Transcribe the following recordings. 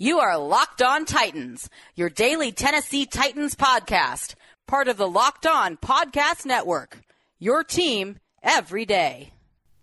You are Locked On Titans, your daily Tennessee Titans podcast, part of the Locked On Podcast Network. Your team every day.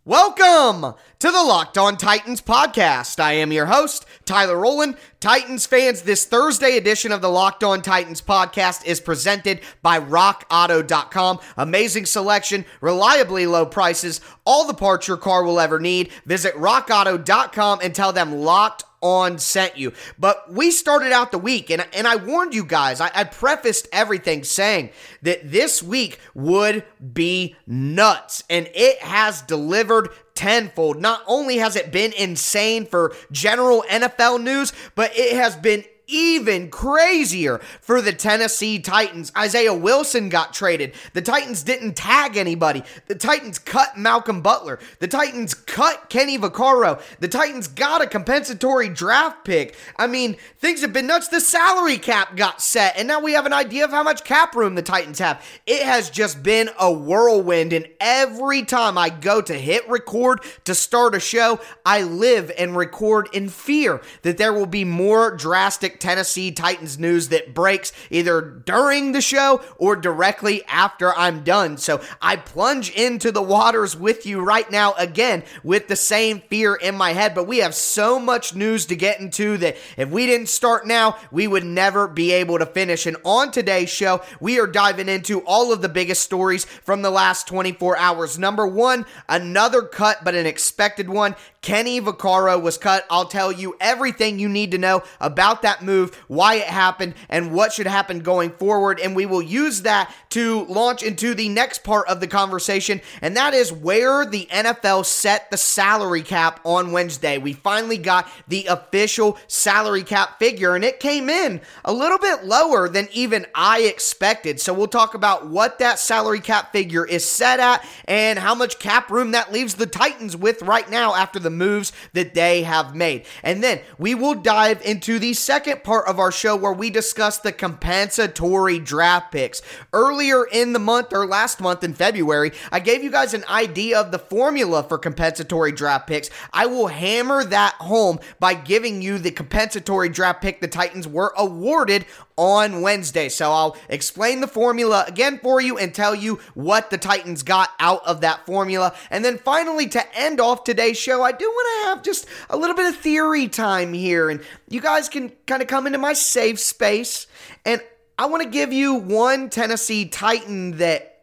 Welcome to the Locked On Titans podcast. I am your host, Tyler Rowland. Titans fans, this Thursday edition of the Locked On Titans podcast is presented by RockAuto.com. Amazing selection, reliably low prices, all the parts your car will ever need. Visit RockAuto.com and tell them Locked on sent you. But we started out the week, and, and I warned you guys, I, I prefaced everything saying that this week would be nuts, and it has delivered tenfold. Not only has it been insane for general NFL news, but it has been even crazier for the Tennessee Titans. Isaiah Wilson got traded. The Titans didn't tag anybody. The Titans cut Malcolm Butler. The Titans cut Kenny Vaccaro. The Titans got a compensatory draft pick. I mean, things have been nuts. The salary cap got set, and now we have an idea of how much cap room the Titans have. It has just been a whirlwind, and every time I go to hit record to start a show, I live and record in fear that there will be more drastic Tennessee Titans news that breaks either during the show or directly after I'm done. So I plunge into the waters with you right now again with the same fear in my head. But we have so much news to get into that if we didn't start now, we would never be able to finish. And on today's show, we are diving into all of the biggest stories from the last 24 hours. Number one, another cut, but an expected one. Kenny Vaccaro was cut. I'll tell you everything you need to know about that move, why it happened, and what should happen going forward. And we will use that to launch into the next part of the conversation, and that is where the NFL set the salary cap on Wednesday. We finally got the official salary cap figure, and it came in a little bit lower than even I expected. So we'll talk about what that salary cap figure is set at and how much cap room that leaves the Titans with right now after the moves that they have made. And then we will dive into the second part of our show where we discuss the compensatory draft picks. Earlier in the month or last month in February, I gave you guys an idea of the formula for compensatory draft picks. I will hammer that home by giving you the compensatory draft pick the Titans were awarded on Wednesday. So I'll explain the formula again for you and tell you what the Titans got out of that formula. And then finally, to end off today's show, I do want to have just a little bit of theory time here. And you guys can kind of come into my safe space. And I want to give you one Tennessee Titan that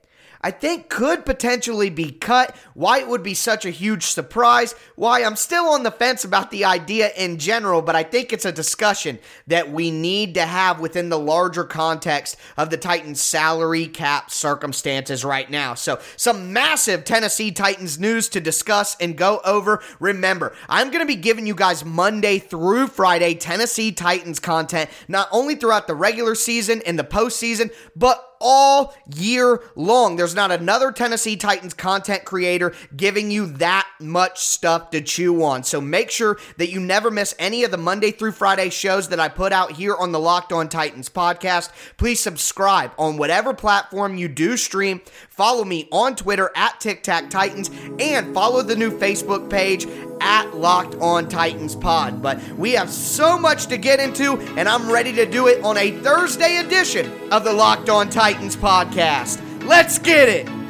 I think could potentially be cut. Why it would be such a huge surprise. Why I'm still on the fence about the idea in general, but I think it's a discussion that we need to have within the larger context of the Titans salary cap circumstances right now. So, some massive Tennessee Titans news to discuss and go over. Remember, I'm going to be giving you guys Monday through Friday Tennessee Titans content, not only throughout the regular season and the postseason, but all year long. There's not another Tennessee Titans content creator giving you that much stuff to chew on. So make sure that you never miss any of the Monday through Friday shows that I put out here on the Locked On Titans podcast. Please subscribe on whatever platform you do stream. Follow me on Twitter at Tic Tac Titans and follow the new Facebook page at Locked On Titans Pod. But we have so much to get into, and I'm ready to do it on a Thursday edition of the Locked On Titans podcast. Let's get it!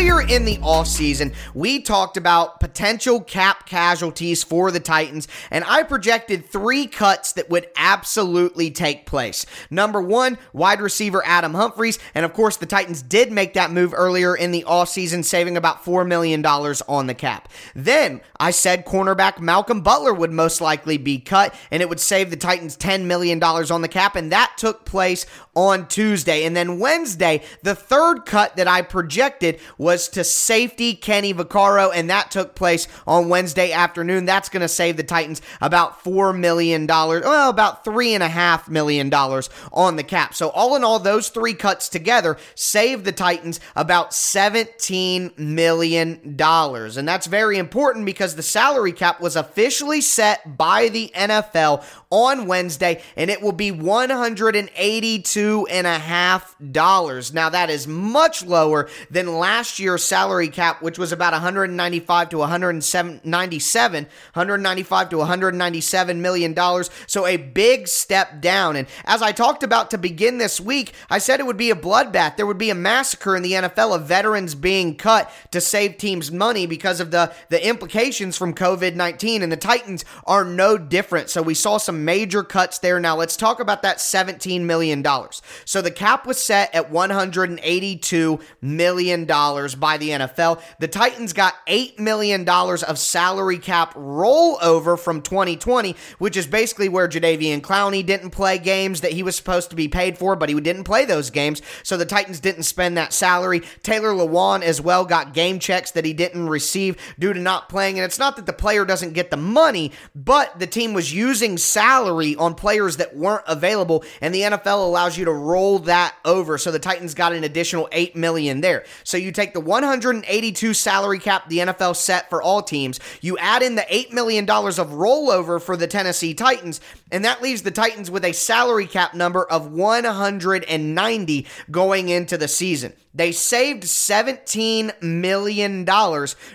Earlier in the offseason, we talked about potential cap casualties for the Titans, and I projected three cuts that would absolutely take place. Number one, wide receiver Adam Humphries, and of course, the Titans did make that move earlier in the offseason, saving about $4 million on the cap. Then I said cornerback Malcolm Butler would most likely be cut, and it would save the Titans $10 million on the cap, and that took place on Tuesday. And then Wednesday, the third cut that I projected was to safety Kenny Vaccaro, and that took place on Wednesday afternoon. That's going to save the Titans about $4 million, well, about $3.5 million on the cap. So, all in all, those three cuts together save the Titans about $17 million. And that's very important because the salary cap was officially set by the NFL on Wednesday, and it will be $182.5. Now, that is much lower than last year's salary cap, which was about 195 to 197, 195 to 197 million dollars. So a big step down. And as I talked about to begin this week, I said it would be a bloodbath. There would be a massacre in the NFL of veterans being cut to save teams money because of the the implications from COVID-19 and the Titans are no different. So we saw some major cuts there. Now let's talk about that $17 million. So the cap was set at $182 million by the NFL. The Titans got $8 million of salary cap rollover from 2020, which is basically where Jadeveon Clowney didn't play games that he was supposed to be paid for, but he didn't play those games. So the Titans didn't spend that salary. Taylor Lewan as well got game checks that he didn't receive due to not playing. And it's not that the player doesn't get the money, but the team was using salary on players that weren't available, and the NFL allows you to roll that over. So the Titans got an additional eight million there. So you take the 182 salary cap the NFL set for all teams, you add in the eight million dollars of rollover for the Tennessee Titans, and that leaves the Titans with a salary cap number of 190 going into the season. They saved $17 million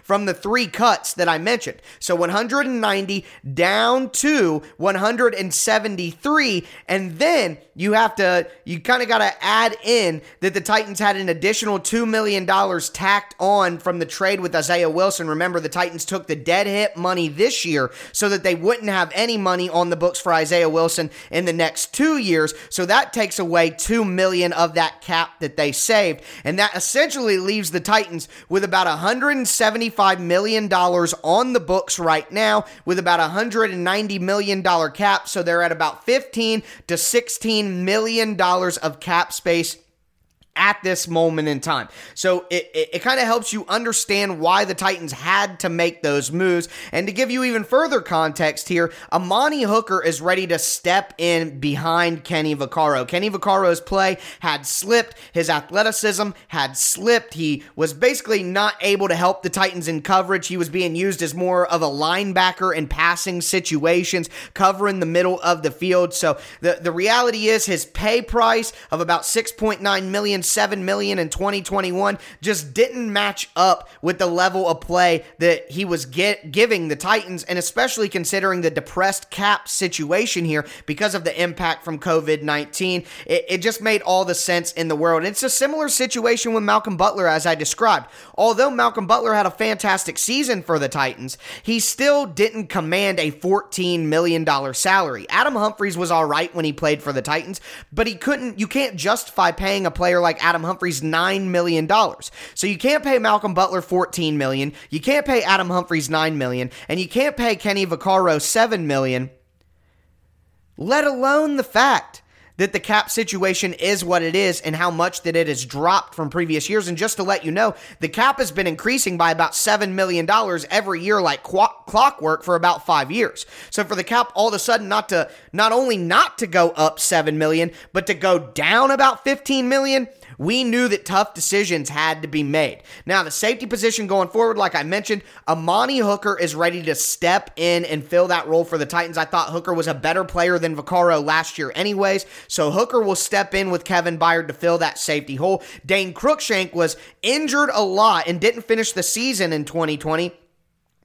from the three cuts that I mentioned. So 190 down to 173. And then you have to, you kind of got to add in that the Titans had an additional $2 million tacked on from the trade with Isaiah Wilson. Remember, the Titans took the dead hit money this year so that they wouldn't have any money on the books for Isaiah Wilson in the next two years. So that takes away 2 million of that cap that they saved. And that essentially leaves the Titans with about $175 million on the books right now, with about $190 million cap. So they're at about 15 to 16 million dollars of cap space at this moment in time. So it, it, it kind of helps you understand why the Titans had to make those moves. And to give you even further context here, Amani Hooker is ready to step in behind Kenny Vaccaro. Kenny Vaccaro's play had slipped, his athleticism had slipped. He was basically not able to help the Titans in coverage. He was being used as more of a linebacker in passing situations, covering the middle of the field. So the, the reality is his pay price of about 6.9 million 7 million in 2021 just didn't match up with the level of play that he was get, giving the Titans and especially considering the depressed cap situation here because of the impact from COVID-19 it, it just made all the sense in the world. It's a similar situation with Malcolm Butler as I described. Although Malcolm Butler had a fantastic season for the Titans he still didn't command a 14 million dollar salary. Adam Humphries was all right when he played for the Titans but he couldn't you can't justify paying a player like like Adam Humphries $9 million. So you can't pay Malcolm Butler 14 million, you can't pay Adam Humphries 9 million, and you can't pay Kenny Vaccaro 7 million, let alone the fact that the cap situation is what it is and how much that it has dropped from previous years. And just to let you know, the cap has been increasing by about $7 million every year, like clockwork for about five years. So for the cap all of a sudden not to, not only not to go up 7 million, but to go down about 15 million, we knew that tough decisions had to be made. Now, the safety position going forward, like I mentioned, Amani Hooker is ready to step in and fill that role for the Titans. I thought Hooker was a better player than Vaccaro last year, anyways. So Hooker will step in with Kevin Byard to fill that safety hole. Dane Cruikshank was injured a lot and didn't finish the season in 2020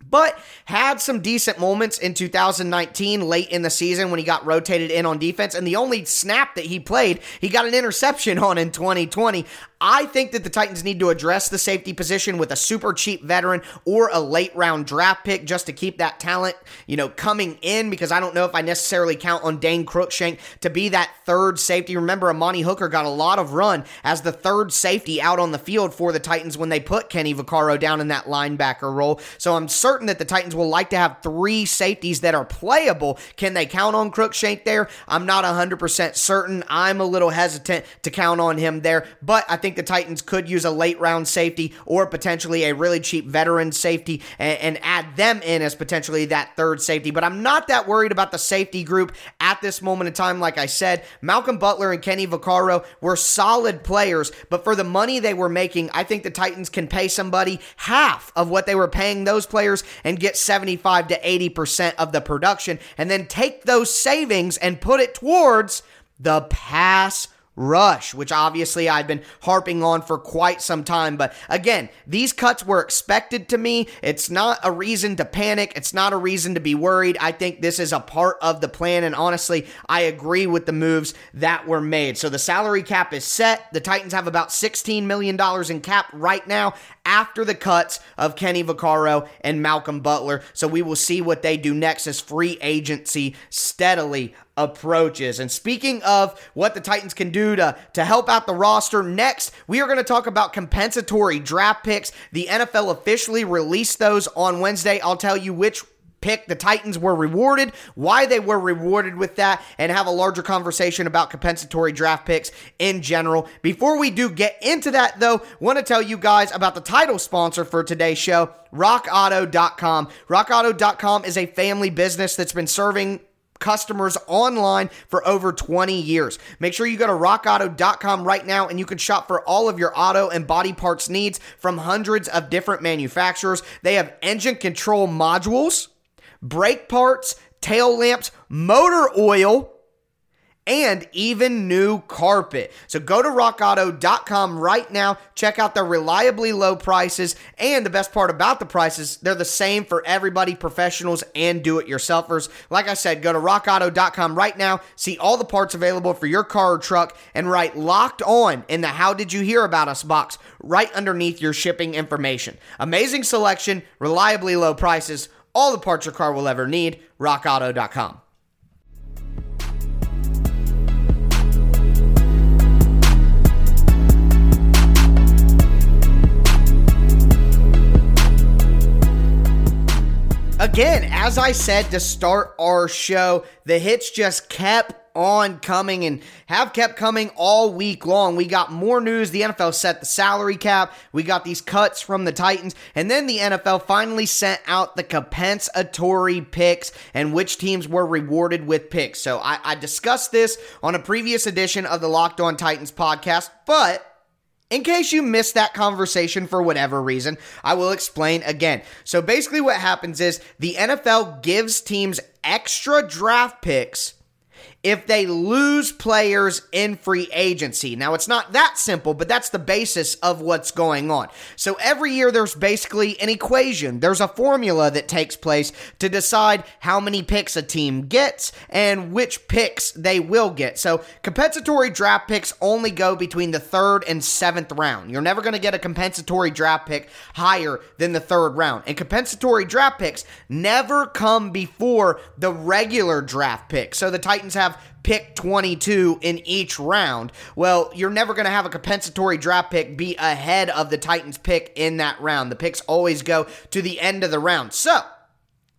but had some decent moments in 2019 late in the season when he got rotated in on defense. And the only snap that he played, he got an interception on in 2020. I think that the Titans need to address the safety position with a super cheap veteran or a late round draft pick just to keep that talent, you know, coming in because I don't know if I necessarily count on Dane Cruikshank to be that third safety. Remember, Amani Hooker got a lot of run as the third safety out on the field for the Titans when they put Kenny Vaccaro down in that linebacker role. So I'm certain that the Titans will like to have three safeties that are playable. Can they count on Cruikshank there? I'm not 100% certain. I'm a little hesitant to count on him there, but I think think the Titans could use a late round safety or potentially a really cheap veteran safety and, and add them in as potentially that third safety. But I'm not that worried about the safety group at this moment in time. Like I said, Malcolm Butler and Kenny Vaccaro were solid players, but for the money they were making, I think the Titans can pay somebody half of what they were paying those players and get 75 to 80% of the production and then take those savings and put it towards the pass rush, which obviously I've been harping on for quite some time. But again, these cuts were expected to me. It's not a reason to panic. It's not a reason to be worried. I think this is a part of the plan. And honestly, I agree with the moves that were made. So the salary cap is set. The Titans have about $16 million in cap right now after the cuts of Kenny Vaccaro and Malcolm Butler. So we will see what they do next as free agency steadily approaches. And speaking of what the Titans can do to, to help out the roster, next we are going to talk about compensatory draft picks. The NFL officially released those on Wednesday. I'll tell you which pick the Titans were rewarded, why they were rewarded with that, and have a larger conversation about compensatory draft picks in general. Before we do get into that, though, want to tell you guys about the title sponsor for today's show, rockauto.com. Rockauto.com is a family business that's been serving customers online for over 20 years. Make sure you go to rockauto.com right now and you can shop for all of your auto and body parts needs from hundreds of different manufacturers. They have engine control modules, brake parts, tail lamps, motor oil, and even new carpet. So go to rockauto.com right now, check out the reliably low prices, and the best part about the prices, they're the same for everybody, professionals and do it yourselfers. Like I said, go to rockauto.com right now, see all the parts available for your car or truck, and write locked on in the How Did You Hear About Us box right underneath your shipping information. Amazing selection, reliably low prices, all the parts your car will ever need. RockAuto.com. Again, as I said to start our show, the hits just kept on coming and have kept coming all week long. We got more news. The NFL set the salary cap. We got these cuts from the Titans. And then the NFL finally sent out the compensatory picks and which teams were rewarded with picks. So I, I discussed this on a previous edition of the Locked On Titans podcast, but in case you missed that conversation for whatever reason, I will explain again. So basically, what happens is the NFL gives teams extra draft picks if they lose players in free agency. Now, it's not that simple, but that's the basis of what's going on. So every year there's basically an equation, there's a formula that takes place to decide how many picks a team gets and which picks they will get. So compensatory draft picks only go between the third and seventh round. You're never going to get a compensatory draft pick higher than the third round. And compensatory draft picks never come before the regular draft pick. So the Titans have have pick 22 in each round. Well, you're never going to have a compensatory draft pick be ahead of the Titans pick in that round. The picks always go to the end of the round. So,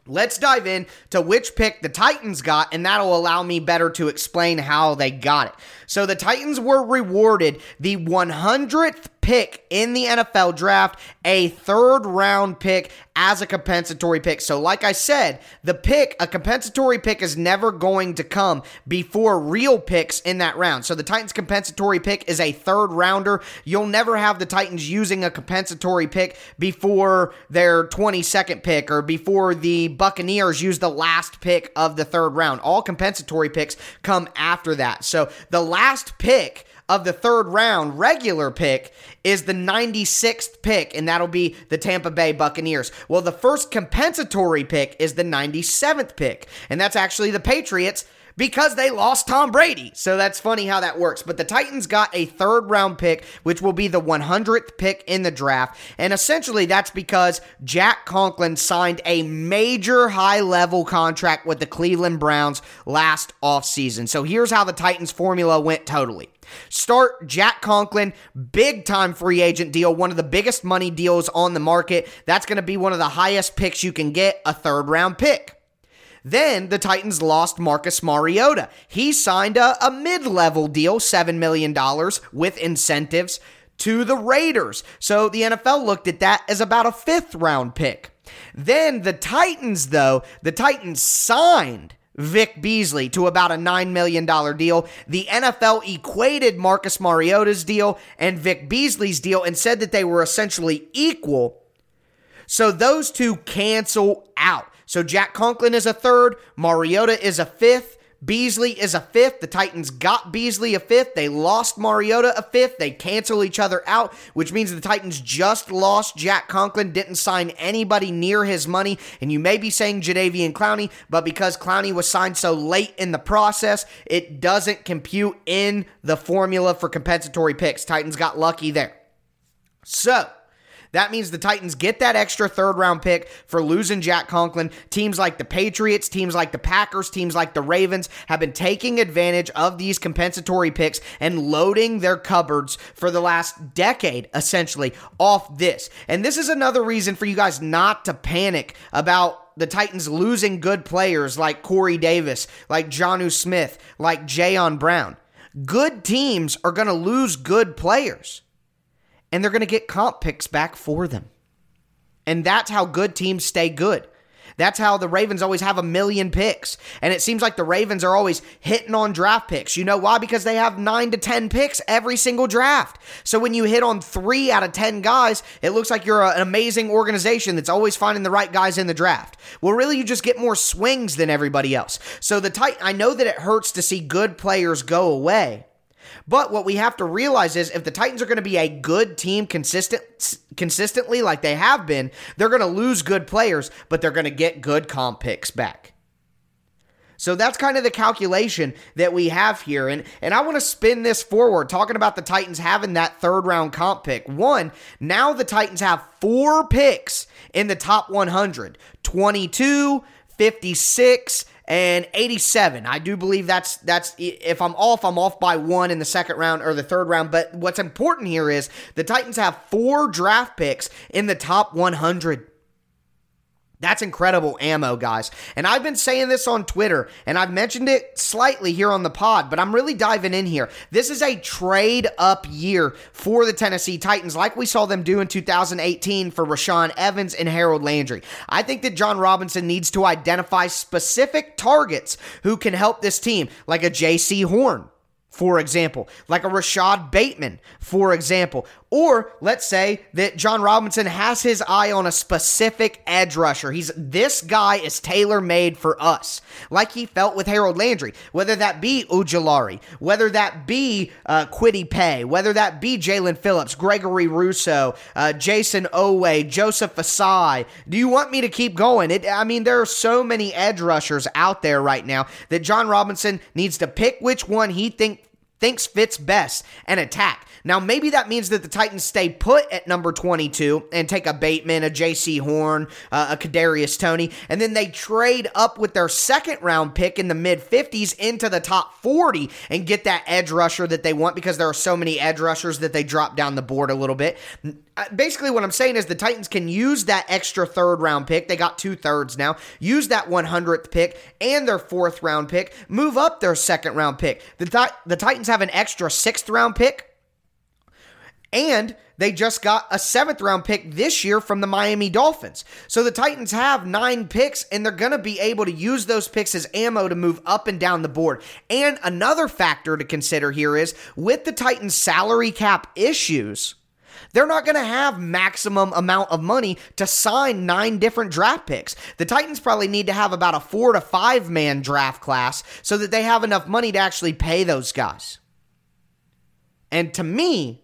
Let's dive in to which pick the Titans got, and that'll allow me better to explain how they got it. So the Titans were rewarded the 100th pick in the NFL draft, a third round pick as a compensatory pick. So, like I said, the pick, a compensatory pick, is never going to come before real picks in that round. So, the Titans' compensatory pick is a third rounder. You'll never have the Titans using a compensatory pick before their 22nd pick or before the Buccaneers use the last pick of the third round. All compensatory picks come after that. So, the last pick of the third round regular pick is the 96th pick, and that'll be the Tampa Bay Buccaneers. Well, the first compensatory pick is the 97th pick, and that's actually the Patriots because they lost Tom Brady. So that's funny how that works. But the Titans got a third round pick, which will be the 100th pick in the draft. And essentially, that's because Jack Conklin signed a major high level contract with the Cleveland Browns last offseason. So here's how the Titans formula went totally. Start Jack Conklin, big time free agent deal, one of the biggest money deals on the market. That's going to be one of the highest picks you can get, a third round pick. Then the Titans lost Marcus Mariota. He signed a, a mid level deal, $7 million with incentives to the Raiders. So the NFL looked at that as about a fifth round pick. Then the Titans, though, the Titans signed Vic Beasley to about a $9 million deal. The NFL equated Marcus Mariota's deal and Vic Beasley's deal and said that they were essentially equal. So those two cancel out. So Jack Conklin is a third, Mariota is a fifth. Beasley is a fifth. The Titans got Beasley a fifth. They lost Mariota a fifth. They cancel each other out, which means the Titans just lost Jack Conklin, didn't sign anybody near his money. And you may be saying Jadeveon Clowney, but because Clowney was signed so late in the process, it doesn't compute in the formula for compensatory picks. Titans got lucky there. So, that means the Titans get that extra third round pick for losing Jack Conklin. Teams like the Patriots, teams like the Packers, teams like the Ravens have been taking advantage of these compensatory picks and loading their cupboards for the last decade, essentially, off this. And this is another reason for you guys not to panic about the Titans losing good players like Corey Davis, like Jonnu Smith, like Jayon Brown. Good teams are going to lose good players and they're going to get comp picks back for them. And that's how good teams stay good. That's how the Ravens always have a million picks. And it seems like the Ravens are always hitting on draft picks. You know why? Because they have nine to 10 picks every single draft. So when you hit on three out of 10 guys, it looks like you're an amazing organization that's always finding the right guys in the draft. Well, really, you just get more swings than everybody else. So the tight, I know that it hurts to see good players go away. But what we have to realize is if the Titans are going to be a good team consistent consistently like they have been, they're going to lose good players, but they're going to get good comp picks back. So that's kind of the calculation that we have here. And and I want to spin this forward, talking about the Titans having that third round comp pick. One, now the Titans have four picks in the top 100 22, 56, and 87. I do believe that's that's if I'm off, I'm off by one in the second round or the third round. But what's important here is the Titans have four draft picks in the top 100. That's incredible ammo, guys. And I've been saying this on Twitter, and I've mentioned it slightly here on the pod, but I'm really diving in here. This is a trade up year for the Tennessee Titans, like we saw them do in 2018 for Rashaan Evans and Harold Landry. I think that Jon Robinson needs to identify specific targets who can help this team, like a Jaycee Horn for example, like a Rashod Bateman, for example. Or let's say that Jon Robinson has his eye on a specific edge rusher. He's this guy is tailor made for us, like he felt with Harold Landry. Whether that be Ojulari, whether that be uh, Kwity Paye, whether that be Jaelan Phillips, Gregory Rousseau, uh, Jayson Oweh, Joseph Ossai. Do you want me to keep going? It, I mean, there are so many edge rushers out there right now that Jon Robinson needs to pick which one he think thinks fits best and attack. Now, maybe that means that the Titans stay put at number 22 and take a Bateman, a Jaycee Horn, uh, a Kadarius Toney, and then they trade up with their second round pick in the mid 50s into the top 40 and get that edge rusher that they want because there are so many edge rushers that they drop down the board a little bit. Uh, basically, what I'm saying is the Titans can use that extra third round pick. They got two thirds now. Use that 100th pick and their fourth round pick. Move up their second round pick. The, th- the Titans have an extra sixth round pick and they just got a seventh round pick this year from the Miami Dolphins. So the Titans have nine picks, and they're going to be able to use those picks as ammo to move up and down the board. And another factor to consider here is with the Titans' salary cap issues. They're not going to have maximum amount of money to sign nine different draft picks. The Titans probably need to have about a four to five man draft class so that they have enough money to actually pay those guys. And to me,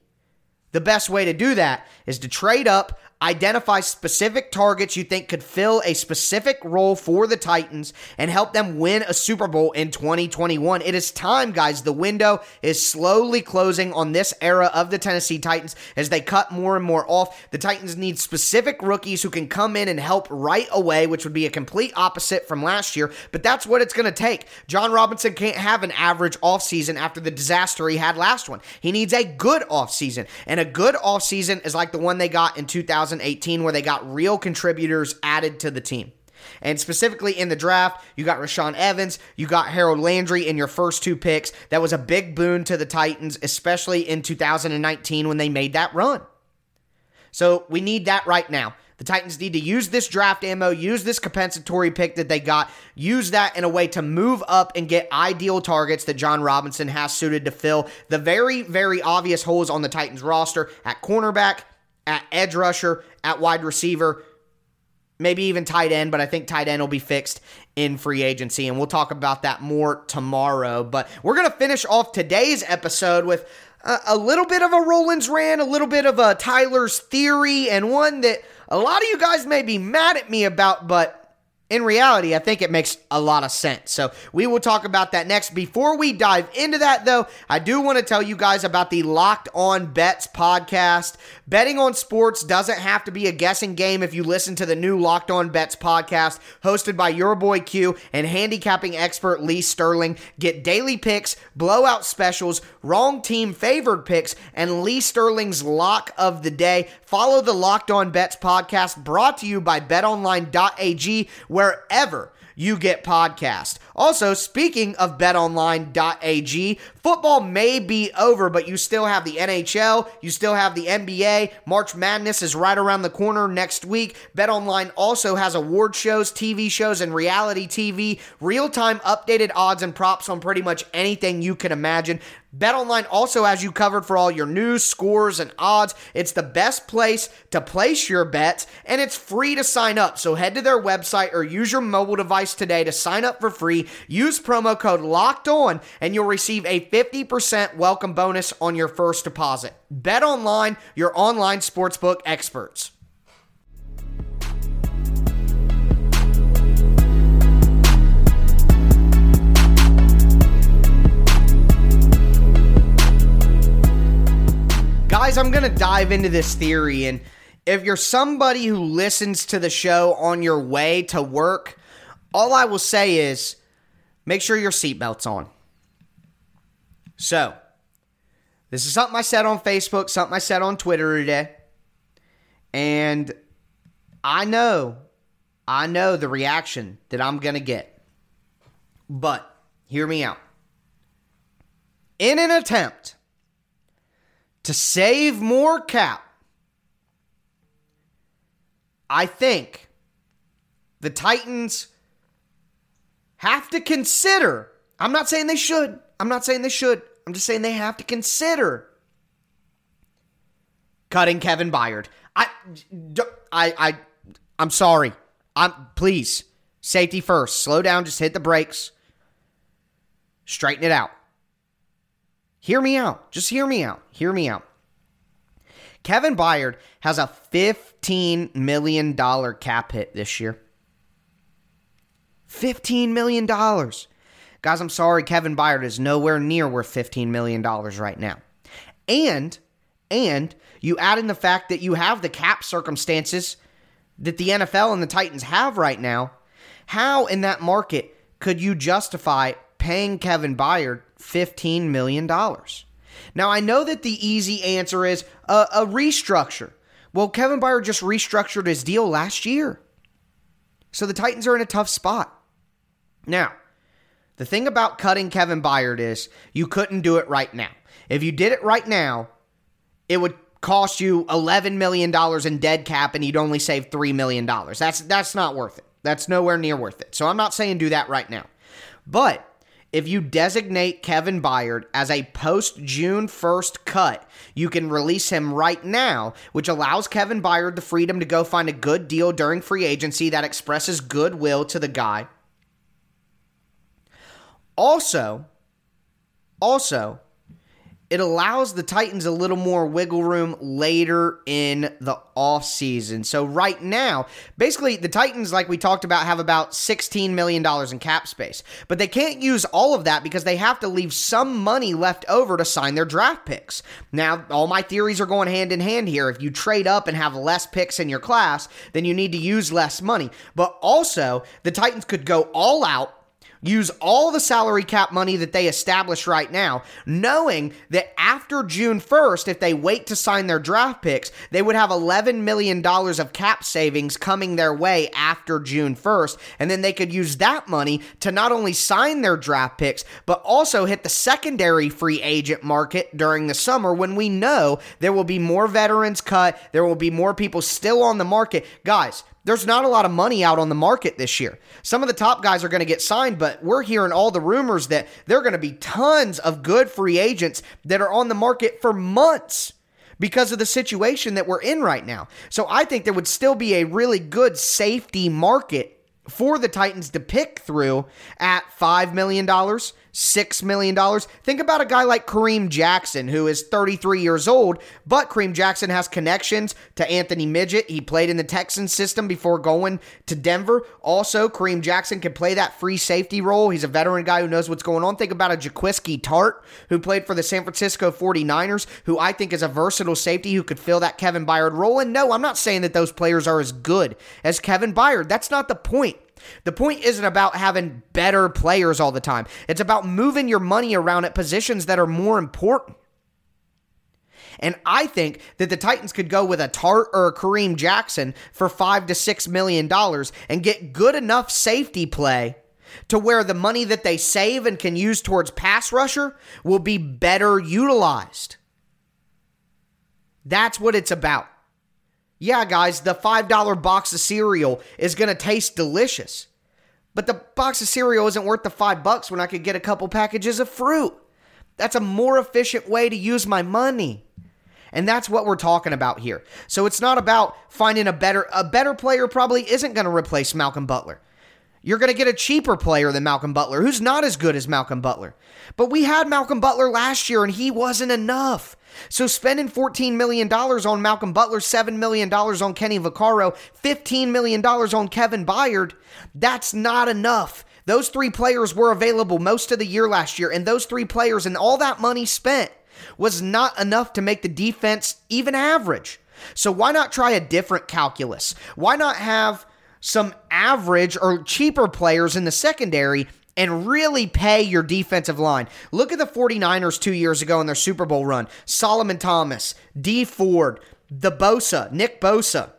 the best way to do that is to trade up Identify specific targets you think could fill a specific role for the Titans and help them win a Super Bowl in 2021. It is time, guys. The window is slowly closing on this era of the Tennessee Titans as they cut more and more off. The Titans need specific rookies who can come in and help right away, which would be a complete opposite from last year, but that's what it's going to take. Jon Robinson can't have an average offseason after the disaster he had last one. He needs a good offseason, and a good offseason is like the one they got in 2000. 2018 where they got real contributors added to the team. And specifically in the draft, you got Rashaan Evans, you got Harold Landry in your first two picks. That was a big boon to the Titans, especially in 2019 when they made that run. So we need that right now. The Titans need to use this draft ammo, use this compensatory pick that they got, use that in a way to move up and get ideal targets that Jon Robinson has suited to fill the very, very obvious holes on the Titans roster at cornerback, at edge rusher, at wide receiver, maybe even tight end, but I think tight end will be fixed in free agency, and we'll talk about that more tomorrow. But we're going to finish off today's episode with a, a little bit of a Rowland's rant, a little bit of a Tyler's theory, and one that a lot of you guys may be mad at me about, but in reality, I think it makes a lot of sense. So we will talk about that next. Before we dive into that, though, I do want to tell you guys about the Locked On Bets podcast. Betting on sports doesn't have to be a guessing game if you listen to the new Locked On Bets podcast hosted by your boy Q and handicapping expert Lee Sterling. Get daily picks, blowout specials, wrong team favored picks, and Lee Sterling's lock of the day. Follow the Locked On Bets podcast brought to you by betonline.ag wherever you get podcast. Also, speaking of betonline.ag, football may be over, but you still have the NHL, you still have the NBA. March Madness is right around the corner next week. BetOnline also has award shows, TV shows, and reality TV, real time updated odds and props on pretty much anything you can imagine. BetOnline also has you covered for all your news, scores, and odds. It's the best place to place your bets, and it's free to sign up. So head to their website or use your mobile device today to sign up for free. Use promo code LOCKED ON, and you'll receive a 50% welcome bonus on your first deposit. Bet online, your online sportsbook experts. Guys, I'm going to dive into this theory. And if you're somebody who listens to the show on your way to work, all I will say is make sure your seatbelt's on. So, this is something I said on Facebook, something I said on Twitter today. And I know, I know the reaction that I'm going to get. But hear me out. In an attempt to save more cap, I think the Titans have to consider. I'm not saying they should. I'm not saying they should. I'm just saying they have to consider cutting Kevin Byard. I, I, I, I'm sorry. I'm please safety first. Slow down. Just hit the brakes. Straighten it out. Hear me out. Just hear me out. Hear me out. Kevin Byard has a $15 million cap hit this year. $15 million. Guys, I'm sorry, Kevin Byard is nowhere near worth $15 million right now. And, and you add in the fact that you have the cap circumstances that the NFL and the Titans have right now. How in that market could you justify paying Kevin Byard $15 million. Now, I know that the easy answer is a, a restructure. Well, Kevin Byard just restructured his deal last year. So the Titans are in a tough spot. Now, the thing about cutting Kevin Byard is you couldn't do it right now. If you did it right now, it would cost you $11 million in dead cap and you'd only save $3 million. That's that's not worth it. That's nowhere near worth it. So I'm not saying do that right now. But if you designate Kevin Byard as a post June 1st cut, you can release him right now, which allows Kevin Byard the freedom to go find a good deal during free agency that expresses goodwill to the guy. Also, also, it allows the Titans a little more wiggle room later in the offseason. So, right now, basically, the Titans, like we talked about, have about $16 million in cap space. But they can't use all of that because they have to leave some money left over to sign their draft picks. Now, all my theories are going hand in hand here. If you trade up and have less picks in your class, then you need to use less money. But also, the Titans could go all out use all the salary cap money that they establish right now, knowing that after June 1st, if they wait to sign their draft picks, they would have $11 million of cap savings coming their way after June 1st. And then they could use that money to not only sign their draft picks, but also hit the secondary free agent market during the summer when we know there will be more veterans cut, there will be more people still on the market. Guys, there's not a lot of money out on the market this year. Some of the top guys are going to get signed, but we're hearing all the rumors that there are going to be tons of good free agents that are on the market for months because of the situation that we're in right now. So I think there would still be a really good safety market for the Titans to pick through at $5 million, $6 million. Think about a guy like Kareem Jackson, who is 33 years old, but Kareem Jackson has connections to Anthony Midget. He played in the Texans system before going to Denver. Also, Kareem Jackson can play that free safety role. He's a veteran guy who knows what's going on. Think about a Jaquiski Tartt, who played for the San Francisco 49ers, who I think is a versatile safety who could fill that Kevin Byard role. And no, I'm not saying that those players are as good as Kevin Byard. That's not the point. The point isn't about having better players all the time. It's about moving your money around at positions that are more important. And I think that the Titans could go with a Tartt or a Kareem Jackson for five to six million dollars and get good enough safety play to where the money that they save and can use towards pass rusher will be better utilized. That's what it's about. Yeah, guys, the $5 box of cereal is going to taste delicious. But the box of cereal isn't worth the 5 bucks when I could get a couple packages of fruit. That's a more efficient way to use my money. And that's what we're talking about here. So it's not about finding a better a better player probably isn't going to replace Malcolm Butler. You're going to get a cheaper player than Malcolm Butler who's not as good as Malcolm Butler. But we had Malcolm Butler last year and he wasn't enough. So spending $14 million on Malcolm Butler, $7 million on Kenny Vaccaro, $15 million on Kevin Byard, that's not enough. Those three players were available most of the year last year, and those three players and all that money spent was not enough to make the defense even average. So why not try a different calculus? Why not have some average or cheaper players in the secondary and really pay your defensive line. Look at the 49ers two years ago in their Super Bowl run. Solomon Thomas, Dee Ford, the Bosa, Nick Bosa,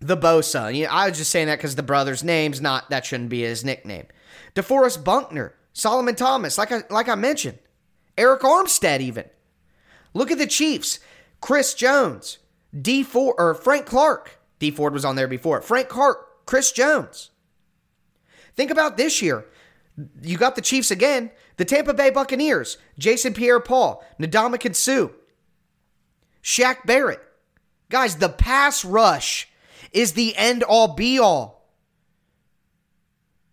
the Bosa. I was just saying that because the brother's name's not, that shouldn't be his nickname. DeForest Buckner, Solomon Thomas, like I, like I mentioned, Arik Armstead even. Look at the Chiefs. Chris Jones, Dee Ford, or Frank Clark. Dee Ford was on there before. Frank Clark, Chris Jones. Think about this year you got the Chiefs again, the Tampa Bay Buccaneers, Jason Pierre Paul, Ndamukong Suh, Shaq Barrett. Guys, the pass rush is the end all be all.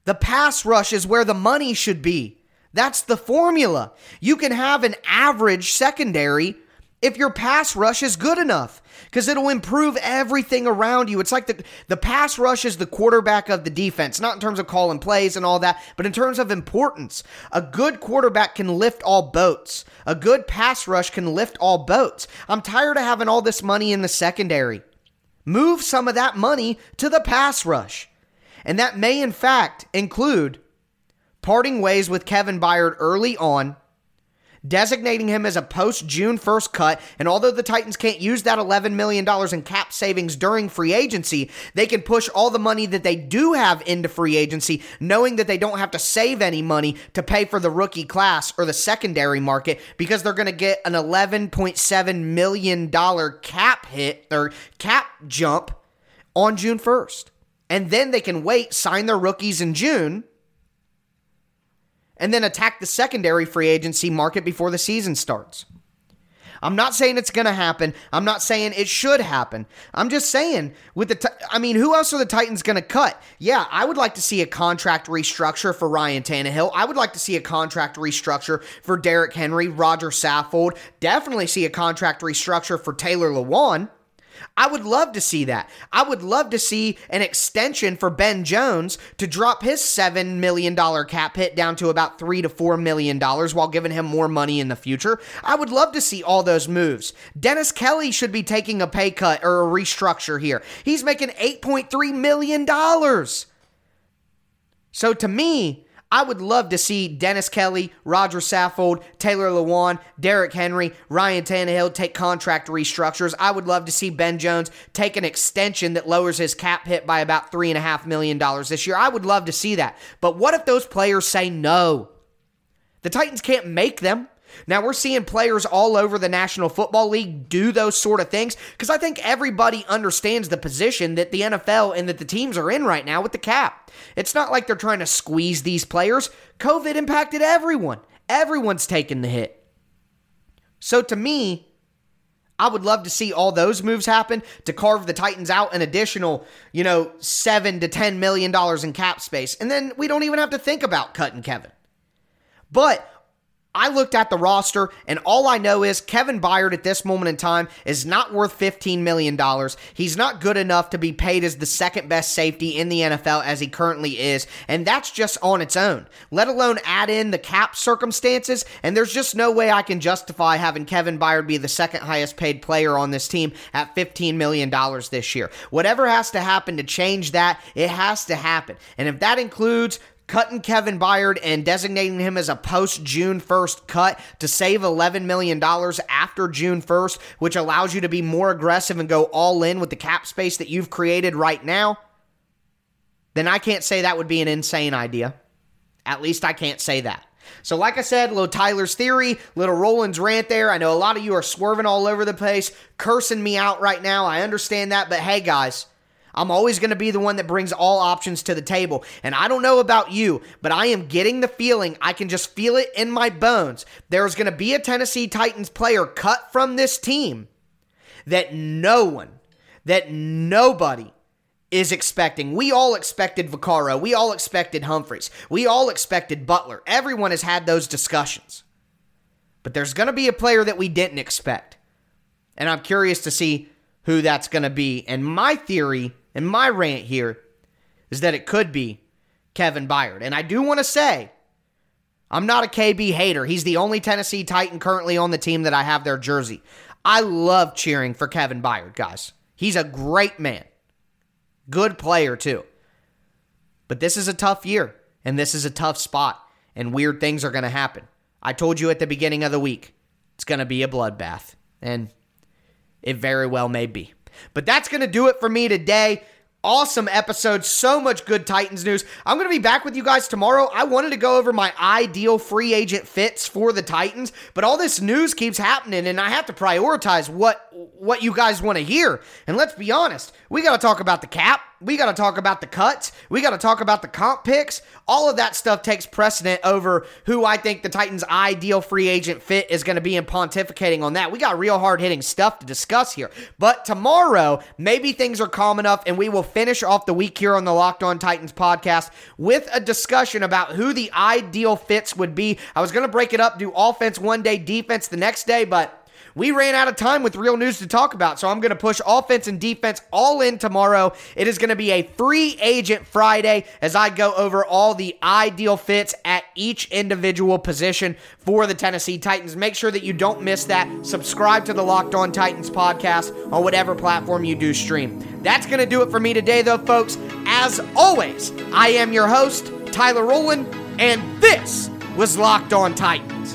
The pass rush is where the money should be. That's the formula. You can have an average secondary if your pass rush is good enough because it'll improve everything around you. It's like the the pass rush is the quarterback of the defense, not in terms of calling plays and all that, but in terms of importance. A good quarterback can lift all boats. A good pass rush can lift all boats. I'm tired of having all this money in the secondary. Move some of that money to the pass rush. And that may in fact include parting ways with Kevin Byard early on designating him as a post June 1st cut. And although the Titans can't use that $11 million in cap savings during free agency, they can push all the money that they do have into free agency, knowing that they don't have to save any money to pay for the rookie class or the secondary market because they're going to get an $11.7 million cap hit or cap jump on June 1st. And then they can wait, sign their rookies in June and then attack the secondary free agency market before the season starts. I'm not saying it's going to happen. I'm not saying it should happen. I'm just saying with the t- I mean, who else are the Titans going to cut? Yeah, I would like to see a contract restructure for Ryan Tannehill. I would like to see a contract restructure for Derrick Henry, Roger Saffold. Definitely see a contract restructure for Taylor Lewan. I would love to see that. I would love to see an extension for Ben Jones to drop his $7 million cap hit down to about 3 to $4 million while giving him more money in the future. I would love to see all those moves. Dennis Kelly should be taking a pay cut or a restructure here. He's making $8.3 million. So to me, I would love to see Dennis Kelly, Roger Saffold, Taylor Lewan, Derrick Henry, Ryan Tannehill take contract restructures. I would love to see Ben Jones take an extension that lowers his cap hit by about $3.5 million this year. I would love to see that. But what if those players say no? The Titans can't make them. Now we're seeing players all over the National Football League do those sort of things because I think everybody understands the position that the NFL and that the teams are in right now with the cap. It's not like they're trying to squeeze these players. COVID impacted everyone. Everyone's taking the hit. So to me, I would love to see all those moves happen to carve the Titans out an additional, you know, 7 to 10 million dollars in cap space. And then we don't even have to think about cutting Kevin. But I looked at the roster, and all I know is Kevin Byard at this moment in time is not worth $15 million. He's not good enough to be paid as the second best safety in the NFL as he currently is, and that's just on its own, let alone add in the cap circumstances. And there's just no way I can justify having Kevin Byard be the second highest paid player on this team at $15 million this year. Whatever has to happen to change that, it has to happen. And if that includes cutting Kevin Byard and designating him as a post June 1st cut to save $11 million after June 1st, which allows you to be more aggressive and go all in with the cap space that you've created right now, then I can't say that would be an insane idea. At least I can't say that. So, like I said, little Tyler's theory, little Rowland's rant there. I know a lot of you are swerving all over the place, cursing me out right now. I understand that, but hey, guys, I'm always going to be the one that brings all options to the table. And I don't know about you, but I am getting the feeling, I can just feel it in my bones. There's going to be a Tennessee Titans player cut from this team that no one, that nobody is expecting. We all expected Vaccaro. We all expected Humphries. We all expected Butler. Everyone has had those discussions. But there's going to be a player that we didn't expect. And I'm curious to see who that's going to be. And my theory and my rant here is that it could be Kevin Byard. And I do want to say, I'm not a KB hater. He's the only Tennessee Titan currently on the team that I have their jersey. I love cheering for Kevin Byard, guys. He's a great man. Good player, too. But this is a tough year, and this is a tough spot, and weird things are going to happen. I told you at the beginning of the week, it's going to be a bloodbath, and it very well may be. But that's going to do it for me today. Awesome episode. So much good Titans news. I'm going to be back with you guys tomorrow. I wanted to go over my ideal free agent fits for the Titans, but all this news keeps happening and I have to prioritize what what you guys want to hear. And let's be honest, we got to talk about the cap. We got to talk about the cuts. We got to talk about the comp picks. All of that stuff takes precedent over who I think the Titans' ideal free agent fit is going to be in pontificating on that. We got real hard hitting stuff to discuss here. But tomorrow, maybe things are calm enough and we will finish off the week here on the Locked On Titans podcast with a discussion about who the ideal fits would be. I was going to break it up, do offense one day, defense the next day, but we ran out of time with real news to talk about, so I'm going to push offense and defense all in tomorrow. It is going to be a free agent Friday as I go over all the ideal fits at each individual position for the Tennessee Titans. Make sure that you don't miss that. Subscribe to the Locked On Titans podcast on whatever platform you do stream. That's going to do it for me today, though, folks. As always, I am your host, Tyler Rowland, and this was Locked On Titans.